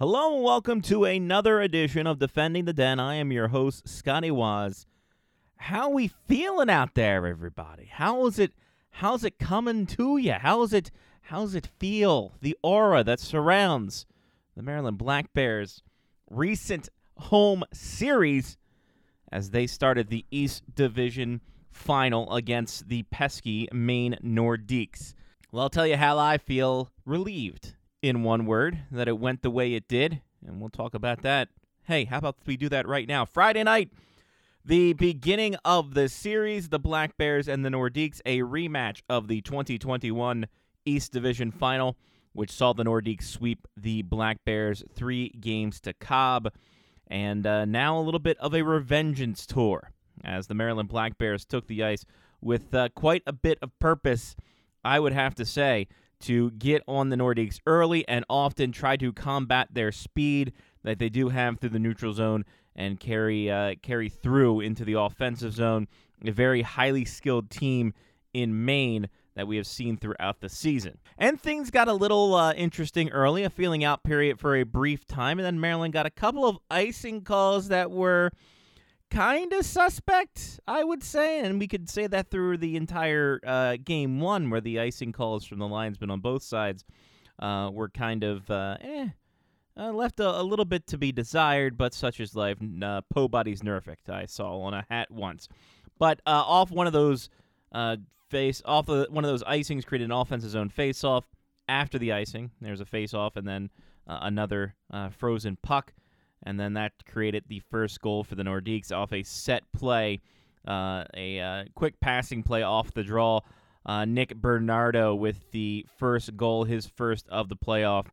Hello and welcome to another edition of Defending the Den. I am your host, Scotty Wazz. How we feeling out there, everybody? How is it how's it coming to you? How's it how's it feel? The aura that surrounds the Maryland Black Bears recent home series as they started the East Division final against the pesky Maine Nordiques. Well, I'll tell you how I feel relieved in one word that it went the way it did, and we'll talk about that. Hey, how about we do that right now? Friday night, the beginning of the series, the Black Bears and the Nordiques, a rematch of the 2021 East Division final, which saw the Nordiques sweep the Black Bears three games to Cobb. And uh, now a little bit of a revengeance tour as the Maryland Black Bears took the ice with uh, quite a bit of purpose, I would have to say, to get on the Nordiques early and often try to combat their speed that they do have through the neutral zone and carry uh, carry through into the offensive zone. A very highly skilled team in Maine that we have seen throughout the season. And things got a little uh, interesting early, a feeling out period for a brief time, and then Maryland got a couple of icing calls that were kind of suspect, I would say, and we could say that through the entire uh, game one, where the icing calls from the linesmen on both sides uh, were kind of uh, eh. Uh, left a, a, little bit to be desired, but such is life. Uh, po body's nerfect, I saw on a hat once. But uh, off one of those uh, face off of one of those icings created an offensive zone face off. After the icing, there's a face off, and then another frozen puck and then that created the first goal for the Nordiques off a set play, uh, a uh, quick passing play off the draw. Uh, Nick Bernardo with the first goal, his first of the playoff,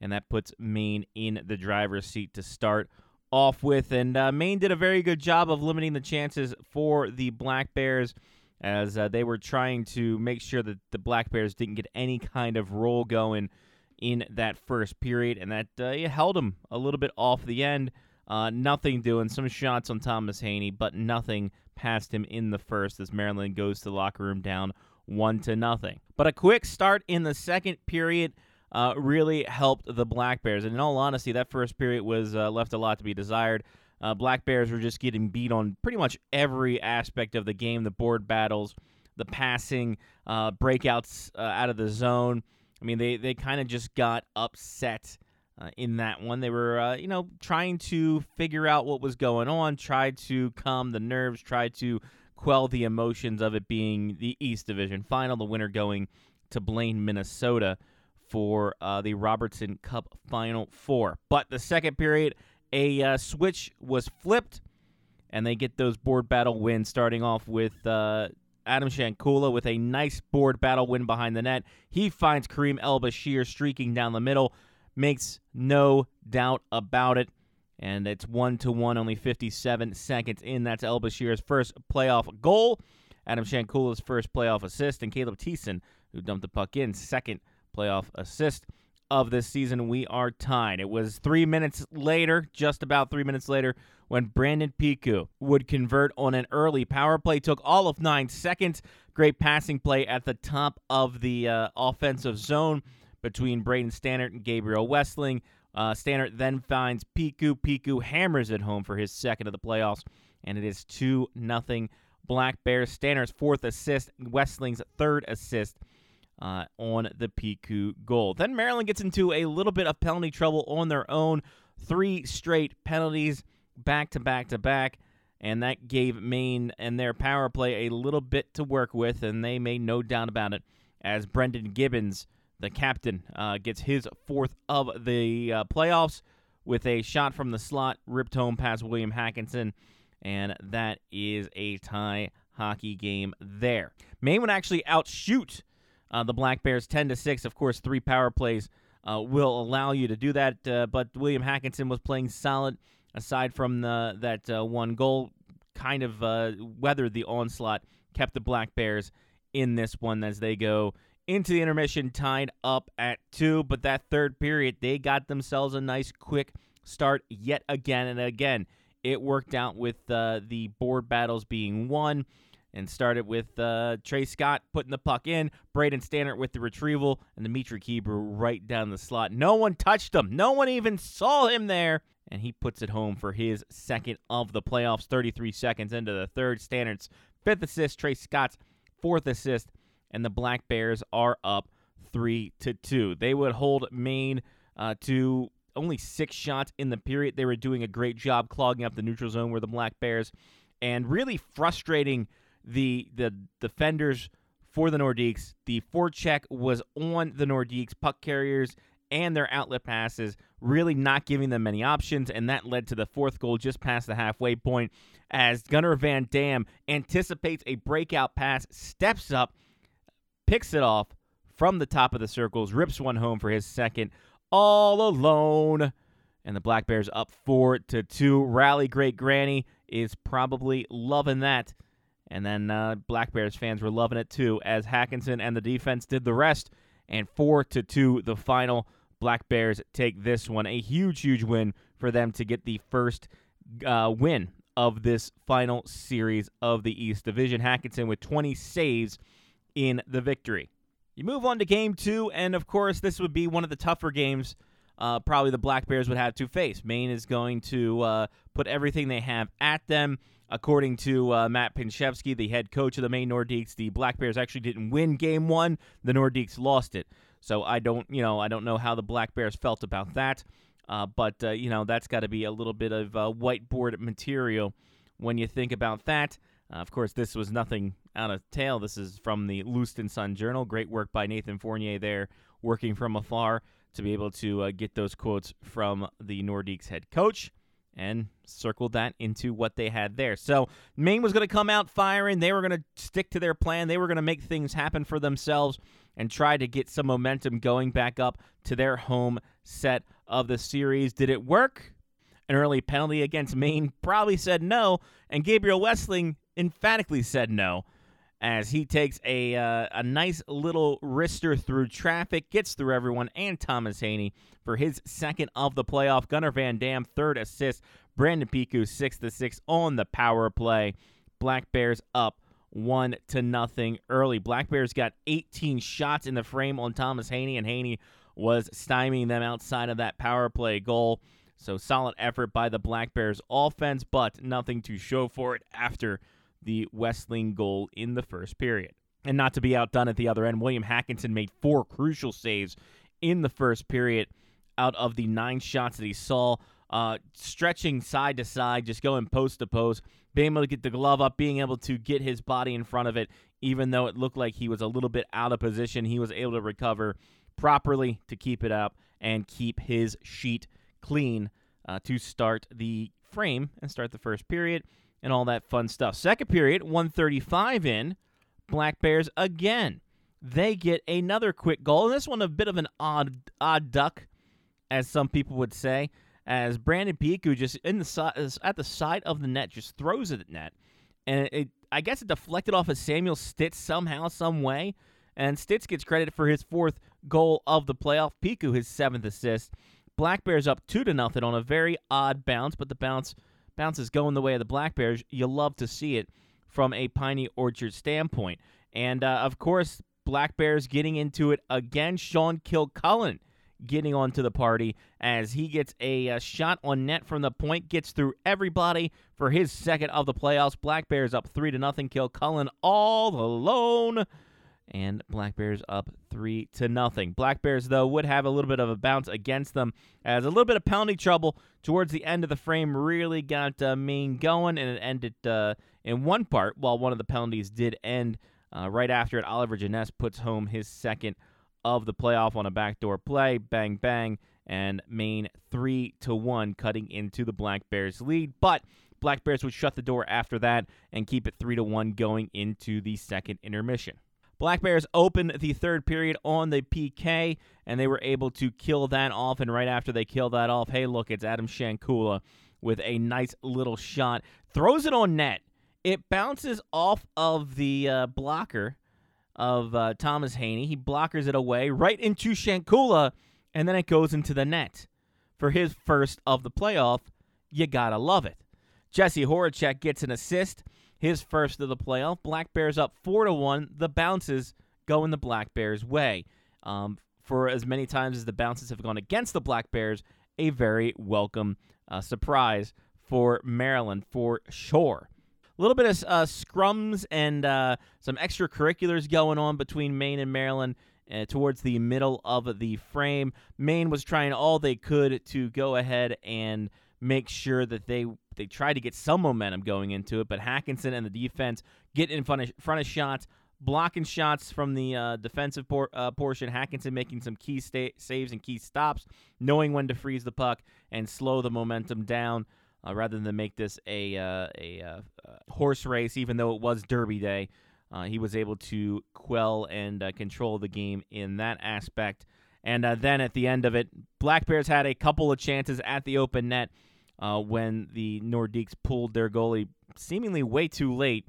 and that puts Maine in the driver's seat to start off with. And uh, Maine did a very good job of limiting the chances for the Black Bears as uh, they were trying to make sure that the Black Bears didn't get any kind of roll going in that first period, and that uh, held him a little bit off the end. Uh, nothing doing, some shots on Thomas Haney, but nothing past him in the first as Maryland goes to the locker room down one to nothing. But a quick start in the second period uh, really helped the Black Bears. And in all honesty, that first period was uh, left a lot to be desired. Uh, Black Bears were just getting beat on pretty much every aspect of the game the board battles, the passing, uh, breakouts out of the zone. I mean, they, they kind of just got upset uh, in that one. They were, uh, you know, trying to figure out what was going on, tried to calm the nerves, tried to quell the emotions of it being the East Division final, the winner going to Blaine, Minnesota for uh, the Robertson Cup Final Four. But the second period, a uh, switch was flipped, and they get those board battle wins, starting off with uh, Adam Shankula with a nice board battle win behind the net. He finds Kareem El Bashir streaking down the middle, makes no doubt about it. And it's one to one, only 57 seconds in. That's El Bashir's first playoff goal. Adam Shankula's first playoff assist, and Caleb Thiessen, who dumped the puck in, second playoff assist of this season. We are tied. It was three minutes later, just about three minutes later, when Brandon Piku would convert on an early power play. Took all of nine seconds. Great passing play at the top of the uh, offensive zone between Braden Stannard and Gabriel Westling. Uh, Stannard then finds Piku. Piku hammers it home for his second of the playoffs, and it is 2 nothing Black Bears. Stannard's fourth assist, Westling's third assist uh, on the Piku goal. Then Maryland gets into a little bit of penalty trouble on their own. Three straight penalties back to back to back. And that gave Maine and their power play a little bit to work with, and they made no doubt about it as Brendan Gibbons, the captain, uh, gets his fourth of the uh, playoffs with a shot from the slot, ripped home past William Hackinson, and that is a tie hockey game there. Maine would actually outshoot uh, the Black Bears 10 to 6. Of course, three power plays uh, will allow you to do that. Uh, but William Hackinson was playing solid aside from the, that uh, one goal. Kind of uh, weathered the onslaught, kept the Black Bears in this one as they go into the intermission, tied up at two. But that third period, they got themselves a nice quick start yet again and again. It worked out with uh, the board battles being won and started with uh, Trey Scott putting the puck in, Braden Stannard with the retrieval, and Dimitri Keeber right down the slot. No one touched him. No one even saw him there. And he puts it home for his second of the playoffs, 33 seconds into the third. Stannard's fifth assist, Trey Scott's fourth assist, and the Black Bears are up three to two. They would hold Maine uh, to only six shots in the period. They were doing a great job clogging up the neutral zone where the Black Bears and really frustrating the the defenders for the Nordiques. The forecheck was on the Nordiques puck carriers and their outlet passes, really not giving them many options, and that led to the fourth goal just past the halfway point as Gunnar Van Dam anticipates a breakout pass, steps up, picks it off from the top of the circles, rips one home for his second, all alone. And the Black Bears up four to two. Rally Great Granny is probably loving that. And then uh, Black Bears fans were loving it too, as Hackinson and the defense did the rest. And four to two, the final. Black Bears take this one. A huge, huge win for them to get the first uh, win of this final series of the East Division. Hackinson with 20 saves in the victory. You move on to game two, and of course, this would be one of the tougher games uh, probably the Black Bears would have to face. Maine is going to uh, put everything they have at them. According to uh, Matt Pinchevsky, the head coach of the Maine Nordiques, the Black Bears actually didn't win game one. The Nordiques lost it. So I don't, you know, I don't know how the Black Bears felt about that. Uh, but uh, you know, that's got to be a little bit of uh, whiteboard material when you think about that. of course, this was nothing out of tail. This is from the Lewiston Sun Journal. Great work by Nathan Fournier there, working from afar to be able to uh, get those quotes from the Nordiques head coach and circled that into what they had there. So Maine was going to come out firing. They were going to stick to their plan. They were going to make things happen for themselves and try to get some momentum going back up to their home set of the series. Did it work? An early penalty against Maine probably said no, and Gabriel Westling emphatically said no as he takes a uh, a nice little wrister through traffic, gets through everyone, and Thomas Haney for his second of the playoff. Gunnar Van Dam, third assist. Brandon Piku, sixth assist on the power play. Black Bears up one to nothing early. Black Bears got 18 shots in the frame on Thomas Haney, and Haney was stymieing them outside of that power play goal. So solid effort by the Black Bears offense, but nothing to show for it after the Westling goal in the first period. And not to be outdone at the other end, William Hackinson made four crucial saves in the first period out of the nine shots that he saw, uh, stretching side to side, just going post to post, being able to get the glove up, being able to get his body in front of it, even though it looked like he was a little bit out of position. He was able to recover properly to keep it up and keep his sheet clean uh, to start the frame and start the first period and all that fun stuff. Second period, 135 in, Black Bears again. They get another quick goal, and this one a bit of an odd odd duck, as some people would say, as Brandon Piku just in the at the side of the net just throws it at net, and it, I guess it deflected off of Samuel Stitz somehow, some way, and Stitz gets credit for his fourth goal of the playoff. Piku his seventh assist. Black Bears up two to nothing on a very odd bounce, but the bounce bounces going the way of the Black Bears, you love to see it from a Piney Orchard standpoint. And uh, of course, Black Bears getting into it again. Sean Kilcullen getting onto the party as he gets a, a, shot on net from the point, gets through everybody for his second of the playoffs. Black Bears up three to nothing. Kilcullen all alone and Black Bears up three to nothing. Black Bears though would have a little bit of a bounce against them as a little bit of penalty trouble towards the end of the frame really got uh, Maine going, and it ended uh, in one part. While one of the penalties did end uh, right after it, Oliver Jeunesse puts home his second of the playoff on a backdoor play. Bang bang, and Maine three to one, cutting into the Black Bears lead, but. Black Bears would shut the door after that and keep it 3 to 1 going into the second intermission. Black Bears opened the third period on the PK, and they were able to kill that off. And right after they kill that off, hey, look, it's Adam Shankula with a nice little shot. Throws it on net. It bounces off of the uh, blocker of uh, Thomas Haney. He blockers it away right into Shankula, and then it goes into the net for his first of the playoff. You gotta love it. Jesse Horacek gets an assist his first of the playoff. Black Bears up four to one. The bounces go in the Black Bears' way. Um, for as many times as the bounces have gone against the Black Bears, a very welcome uh, surprise for Maryland for sure. A little bit of uh, scrums and uh, some extracurriculars going on between Maine and Maryland uh, towards the middle of the frame. Maine was trying all they could to go ahead and make sure that they they tried to get some momentum going into it, but Hackinson and the defense get in front of, front of shots, blocking shots from the uh, defensive por- uh, portion. Hackinson making some key sta- saves and key stops, knowing when to freeze the puck and slow the momentum down. Uh, rather than make this a uh, a uh, uh, horse race, even though it was Derby Day, he was able to quell and control the game in that aspect. And then at the end of it, Black Bears had a couple of chances at the open net when the Nordiques pulled their goalie seemingly way too late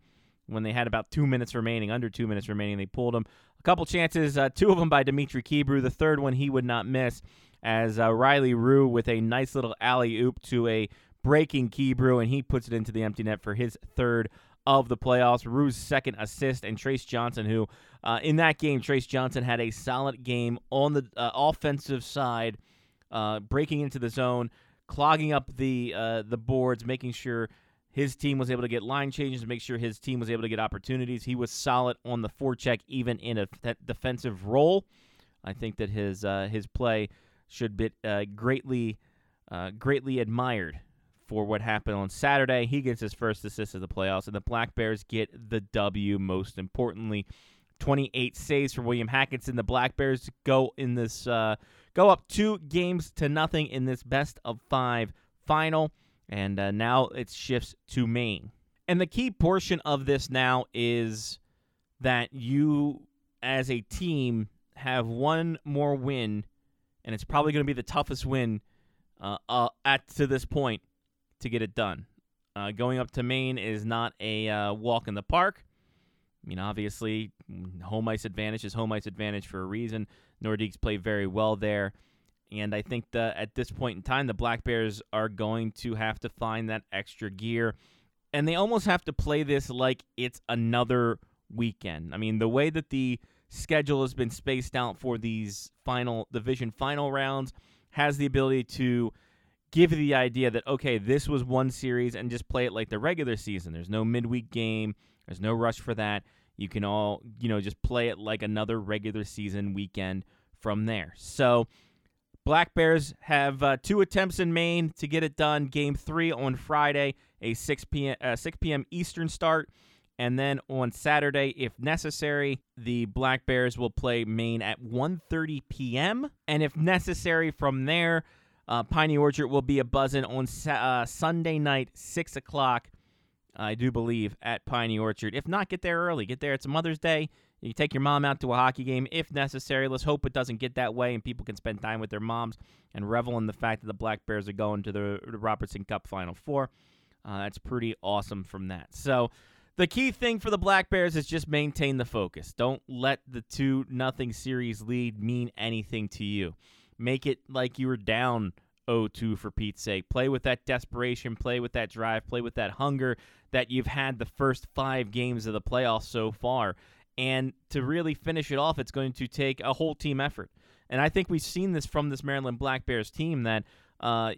when they had about two minutes remaining, under two minutes remaining. They pulled him. A couple chances, uh, two of them by Dimitri Kibru. The third one he would not miss as uh, Riley Rue with a nice little alley oop to a breaking Kibru, and he puts it into the empty net for his third of the playoffs. Rue's second assist, and Trace Johnson, who uh, in that game, Trace Johnson had a solid game on the uh, offensive side, uh, breaking into the zone, clogging up the uh, the boards, making sure his team was able to get line changes to make sure his team was able to get opportunities. He was solid on the forecheck, even in a th- defensive role. I think that his uh, his play should be uh, greatly uh, greatly admired for what happened on Saturday. He gets his first assist of the playoffs, and the Black Bears get the W. Most importantly, 28 saves for William Hackinson. The Black Bears go in this uh, go up two games to nothing in this best of five final and uh, now it shifts to Maine. And the key portion of this now is that you, as a team, have one more win, and it's probably going to be the toughest win uh, uh, at to this point to get it done. Uh, going up to Maine is not a uh, walk in the park. I mean, obviously, home ice advantage is home ice advantage for a reason. Nordiques play very well there. And I think that at this point in time, the Black Bears are going to have to find that extra gear. And they almost have to play this like it's another weekend. I mean, the way that the schedule has been spaced out for these final division final rounds has the ability to give you the idea that okay, this was one series and just play it like the regular season. There's no midweek game. There's no rush for that. You can all, you know, just play it like another regular season weekend from there. So, Black Bears have uh, two attempts in Maine to get it done. Game three on Friday, a 6 p.m. Uh, 6 p.m. Eastern start. And then on Saturday, if necessary, the Black Bears will play Maine at 1.30 p.m. And if necessary, from there, uh, Piney Orchard will be a buzzing on uh, Sunday night, 6 o'clock, I do believe, at Piney Orchard. If not, get there early. Get there. It's Mother's Day. You take your mom out to a hockey game if necessary. Let's hope it doesn't get that way and people can spend time with their moms and revel in the fact that the Black Bears are going to the, the Robertson Cup Final Four. Uh, that's pretty awesome from that. So the key thing for the Black Bears is just maintain the focus. Don't let the two nothing series lead mean anything to you. Make it like you were down 0-2 for Pete's sake. Play with that desperation, play with that drive, play with that hunger that you've had the first five games of the playoffs so far. And to really finish it off, it's going to take a whole team effort. And I think we've seen this from this Maryland Black Bears team that uh,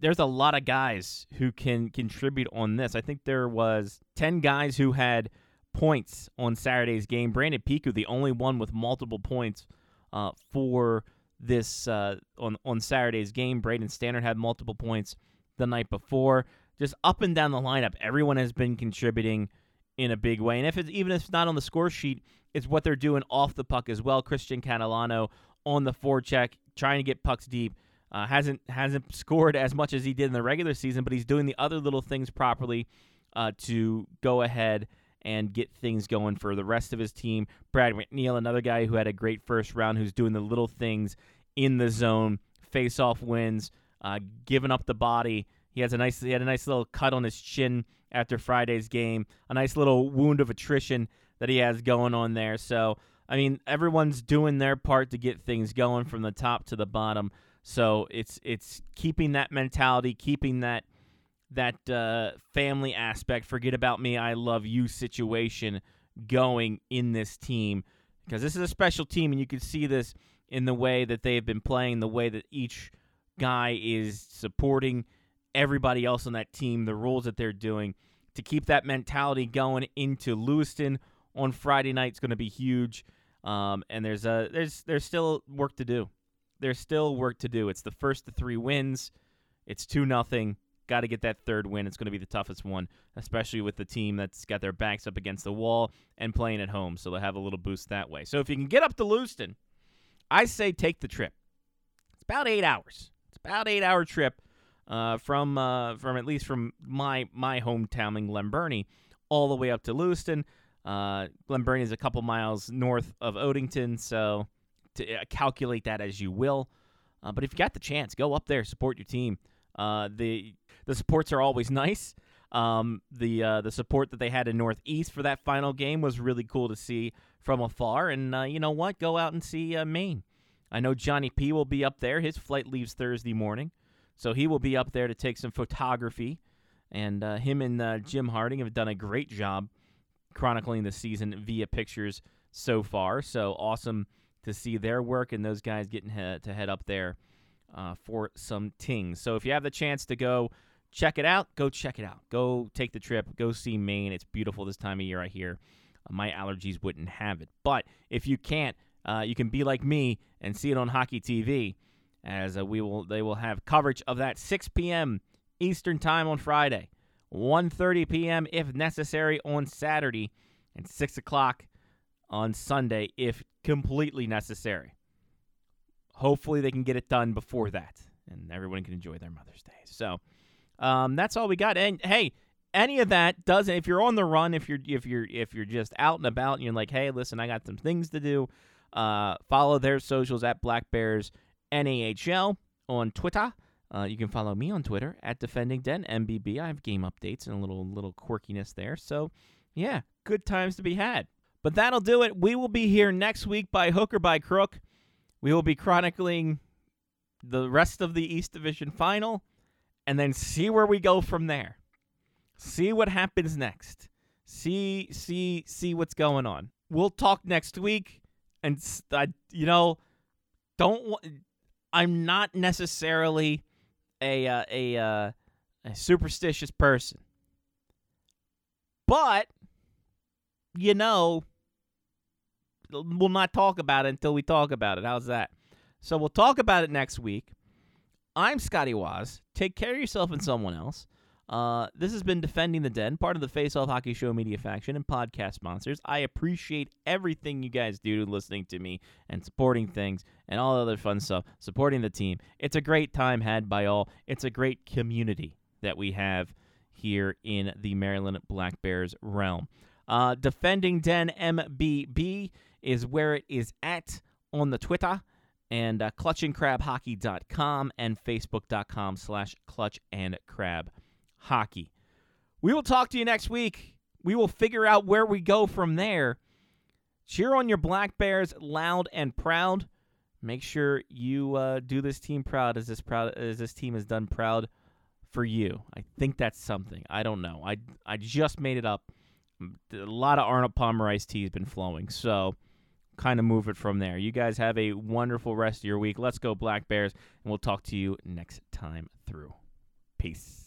there's a lot of guys who can contribute on this. I think there was 10 guys who had points on Saturday's game. Brandon Piku, the only one with multiple points uh, for this uh, on on Saturday's game. Braden Stannard had multiple points the night before. Just up and down the lineup, everyone has been contributing in a big way. And if it's even if it's not on the score sheet, it's what they're doing off the puck as well. Christian Catalano on the forecheck, trying to get pucks deep. Uh, hasn't hasn't scored as much as he did in the regular season, but he's doing the other little things properly uh, to go ahead and get things going for the rest of his team. Brad McNeil, another guy who had a great first round, who's doing the little things in the zone, face-off wins, uh, giving up the body. He has a nice he had a nice little cut on his chin after Friday's game. A nice little wound of attrition that he has going on there. So, I mean, everyone's doing their part to get things going from the top to the bottom. So, it's it's keeping that mentality, keeping that that uh, family aspect, forget about me, I love you situation going in this team because this is a special team, and you can see this in the way that they have been playing, the way that each guy is supporting everybody else on that team, the rules that they're doing to keep that mentality going into Lewiston on Friday night is going to be huge. Um, and there's a there's there's still work to do. There's still work to do. It's the first of three wins. It's two nothing. Got to get that third win. It's going to be the toughest one, especially with the team that's got their backs up against the wall and playing at home. So they'll have a little boost that way. So if you can get up to Lewiston, I say take the trip. It's about eight hours. It's about eight hour trip uh, from uh, from at least from my my hometown in Glen Burnie all the way up to Lewiston. Uh, Glen Burnie is a couple miles north of Odenton, so to uh, calculate that as you will. Uh, but if you got the chance, go up there, support your team. Uh, the the supports are always nice. Um, the uh, the support that they had in Northeast for that final game was really cool to see from afar. And uh, you know what? Go out and see uh, Maine. I know Johnny P will be up there. His flight leaves Thursday morning, so he will be up there to take some photography. And uh, him and uh, Jim Harding have done a great job chronicling the season via pictures so far. So awesome to see their work and those guys getting he- to head up there uh, for some tings. So if you have the chance to go check it out, go check it out. Go take the trip. Go see Maine. It's beautiful this time of year. I hear my allergies wouldn't have it. But if you can't, uh, you can be like me and see it on Hockey TV, as uh, we will. They will have coverage of that 6 p.m. Eastern time on Friday. 1.30 p.m. if necessary on Saturday, and 6 o'clock on Sunday if completely necessary. Hopefully, they can get it done before that, and everyone can enjoy their Mother's Day. So, um, that's all we got. And hey, any of that doesn't. If you're on the run, if you're if you're if you're just out and about, and you're like, hey, listen, I got some things to do. Uh, follow their socials at Black Bears NAHL on Twitter. Uh, you can follow me on Twitter at Defending Den MBB. I have game updates and a little little quirkiness there. So, yeah, good times to be had. But that'll do it. We will be here next week by hook or by crook. We will be chronicling the rest of the East Division final and then see where we go from there. See what happens next. See see see what's going on. We'll talk next week and I you know don't I'm not necessarily a uh, a uh, a superstitious person. But you know, we'll not talk about it until we talk about it. How's that? So we'll talk about it next week. I'm Scotty Wazz. Take care of yourself and someone else. Uh, this has been Defending the Den, part of the Face Off Hockey Show media faction and podcast sponsors. I appreciate everything you guys do listening to me and supporting things and all the other fun stuff, supporting the team. It's a great time had by all. It's a great community that we have here in the Maryland Black Bears realm. Uh, Defending Den MBB is where it is at on the Twitter and uh, clutchandcrabhockey.com and facebook.com slash clutch and crab hockey. We will talk to you next week. We will figure out where we go from there. Cheer on your Black Bears loud and proud. Make sure you uh, do this team proud as this proud as this team has done proud for you. I think that's something. I don't know. I I just made it up. A lot of Arnold iced tea has been flowing, so kind of move it from there. You guys have a wonderful rest of your week. Let's go Black Bears, and we'll talk to you next time through. Peace.